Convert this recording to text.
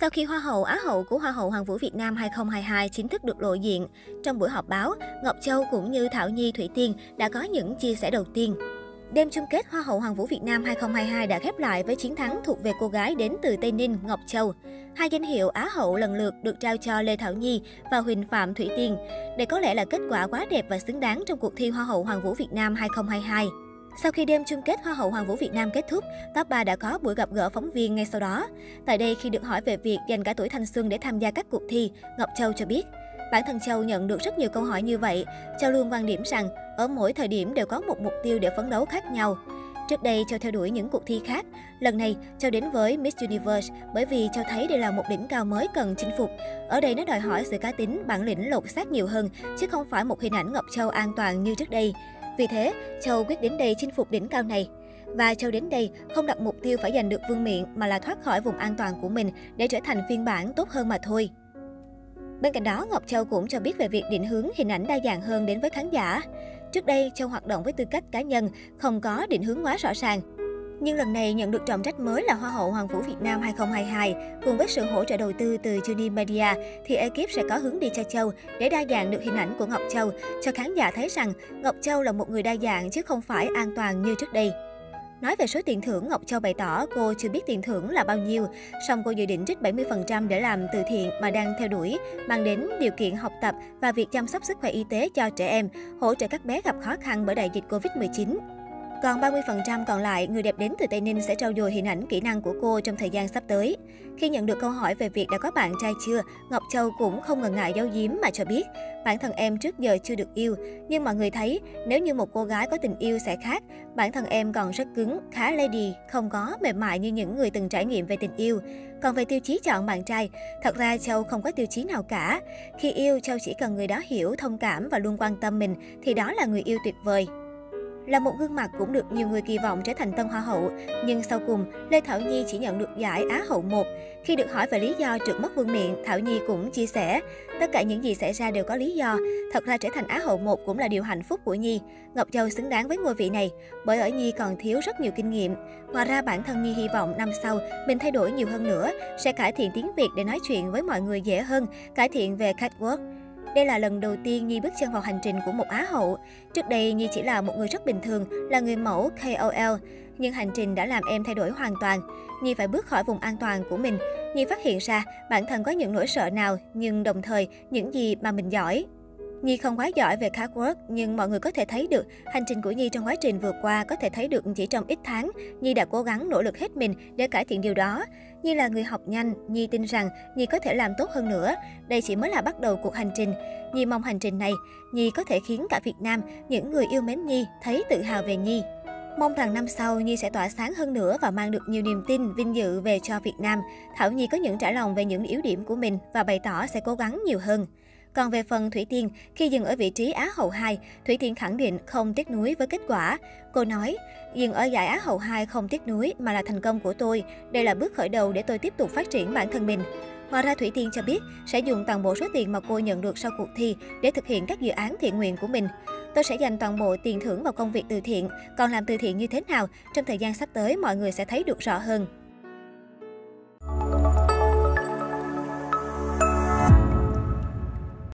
Sau khi Hoa hậu Á hậu của Hoa hậu Hoàng vũ Việt Nam 2022 chính thức được lộ diện, trong buổi họp báo, Ngọc Châu cũng như Thảo Nhi Thủy Tiên đã có những chia sẻ đầu tiên. Đêm chung kết Hoa hậu Hoàng vũ Việt Nam 2022 đã khép lại với chiến thắng thuộc về cô gái đến từ Tây Ninh, Ngọc Châu. Hai danh hiệu Á hậu lần lượt được trao cho Lê Thảo Nhi và Huỳnh Phạm Thủy Tiên. Đây có lẽ là kết quả quá đẹp và xứng đáng trong cuộc thi Hoa hậu Hoàng vũ Việt Nam 2022. Sau khi đêm chung kết Hoa hậu Hoàng vũ Việt Nam kết thúc, top 3 đã có buổi gặp gỡ phóng viên ngay sau đó. Tại đây, khi được hỏi về việc dành cả tuổi thanh xuân để tham gia các cuộc thi, Ngọc Châu cho biết, bản thân Châu nhận được rất nhiều câu hỏi như vậy. Châu luôn quan điểm rằng, ở mỗi thời điểm đều có một mục tiêu để phấn đấu khác nhau. Trước đây, Châu theo đuổi những cuộc thi khác. Lần này, Châu đến với Miss Universe bởi vì Châu thấy đây là một đỉnh cao mới cần chinh phục. Ở đây nó đòi hỏi sự cá tính, bản lĩnh lột xác nhiều hơn, chứ không phải một hình ảnh Ngọc Châu an toàn như trước đây. Vì thế, Châu quyết đến đây chinh phục đỉnh cao này. Và Châu đến đây không đặt mục tiêu phải giành được vương miện mà là thoát khỏi vùng an toàn của mình để trở thành phiên bản tốt hơn mà thôi. Bên cạnh đó, Ngọc Châu cũng cho biết về việc định hướng hình ảnh đa dạng hơn đến với khán giả. Trước đây, Châu hoạt động với tư cách cá nhân, không có định hướng quá rõ ràng. Nhưng lần này nhận được trọng trách mới là Hoa hậu Hoàng vũ Việt Nam 2022, cùng với sự hỗ trợ đầu tư từ Juni Media, thì ekip sẽ có hướng đi cho Châu để đa dạng được hình ảnh của Ngọc Châu, cho khán giả thấy rằng Ngọc Châu là một người đa dạng chứ không phải an toàn như trước đây. Nói về số tiền thưởng, Ngọc Châu bày tỏ cô chưa biết tiền thưởng là bao nhiêu, song cô dự định trích 70% để làm từ thiện mà đang theo đuổi, mang đến điều kiện học tập và việc chăm sóc sức khỏe y tế cho trẻ em, hỗ trợ các bé gặp khó khăn bởi đại dịch Covid-19. Còn 30% còn lại, người đẹp đến từ Tây Ninh sẽ trau dồi hình ảnh kỹ năng của cô trong thời gian sắp tới. Khi nhận được câu hỏi về việc đã có bạn trai chưa, Ngọc Châu cũng không ngần ngại giấu giếm mà cho biết, bản thân em trước giờ chưa được yêu, nhưng mọi người thấy nếu như một cô gái có tình yêu sẽ khác, bản thân em còn rất cứng, khá lady, không có mềm mại như những người từng trải nghiệm về tình yêu. Còn về tiêu chí chọn bạn trai, thật ra Châu không có tiêu chí nào cả. Khi yêu, Châu chỉ cần người đó hiểu, thông cảm và luôn quan tâm mình thì đó là người yêu tuyệt vời. Là một gương mặt cũng được nhiều người kỳ vọng trở thành tân hoa hậu, nhưng sau cùng, Lê Thảo Nhi chỉ nhận được giải Á hậu 1. Khi được hỏi về lý do trượt mất vương miện, Thảo Nhi cũng chia sẻ, tất cả những gì xảy ra đều có lý do. Thật ra trở thành Á hậu 1 cũng là điều hạnh phúc của Nhi. Ngọc Châu xứng đáng với ngôi vị này, bởi ở Nhi còn thiếu rất nhiều kinh nghiệm. Ngoài ra bản thân Nhi hy vọng năm sau mình thay đổi nhiều hơn nữa, sẽ cải thiện tiếng Việt để nói chuyện với mọi người dễ hơn, cải thiện về catwalk. Đây là lần đầu tiên Nhi bước chân vào hành trình của một Á hậu. Trước đây, Nhi chỉ là một người rất bình thường, là người mẫu KOL. Nhưng hành trình đã làm em thay đổi hoàn toàn. Nhi phải bước khỏi vùng an toàn của mình. Nhi phát hiện ra bản thân có những nỗi sợ nào, nhưng đồng thời những gì mà mình giỏi. Nhi không quá giỏi về catwalk, nhưng mọi người có thể thấy được hành trình của Nhi trong quá trình vừa qua có thể thấy được chỉ trong ít tháng, Nhi đã cố gắng nỗ lực hết mình để cải thiện điều đó. Nhi là người học nhanh, Nhi tin rằng Nhi có thể làm tốt hơn nữa. Đây chỉ mới là bắt đầu cuộc hành trình. Nhi mong hành trình này, Nhi có thể khiến cả Việt Nam, những người yêu mến Nhi thấy tự hào về Nhi. Mong rằng năm sau Nhi sẽ tỏa sáng hơn nữa và mang được nhiều niềm tin, vinh dự về cho Việt Nam. Thảo Nhi có những trả lòng về những yếu điểm của mình và bày tỏ sẽ cố gắng nhiều hơn. Còn về phần Thủy Tiên, khi dừng ở vị trí Á hậu 2, Thủy Tiên khẳng định không tiếc nuối với kết quả. Cô nói, dừng ở giải Á hậu 2 không tiếc nuối mà là thành công của tôi. Đây là bước khởi đầu để tôi tiếp tục phát triển bản thân mình. Ngoài ra Thủy Tiên cho biết sẽ dùng toàn bộ số tiền mà cô nhận được sau cuộc thi để thực hiện các dự án thiện nguyện của mình. Tôi sẽ dành toàn bộ tiền thưởng vào công việc từ thiện, còn làm từ thiện như thế nào trong thời gian sắp tới mọi người sẽ thấy được rõ hơn.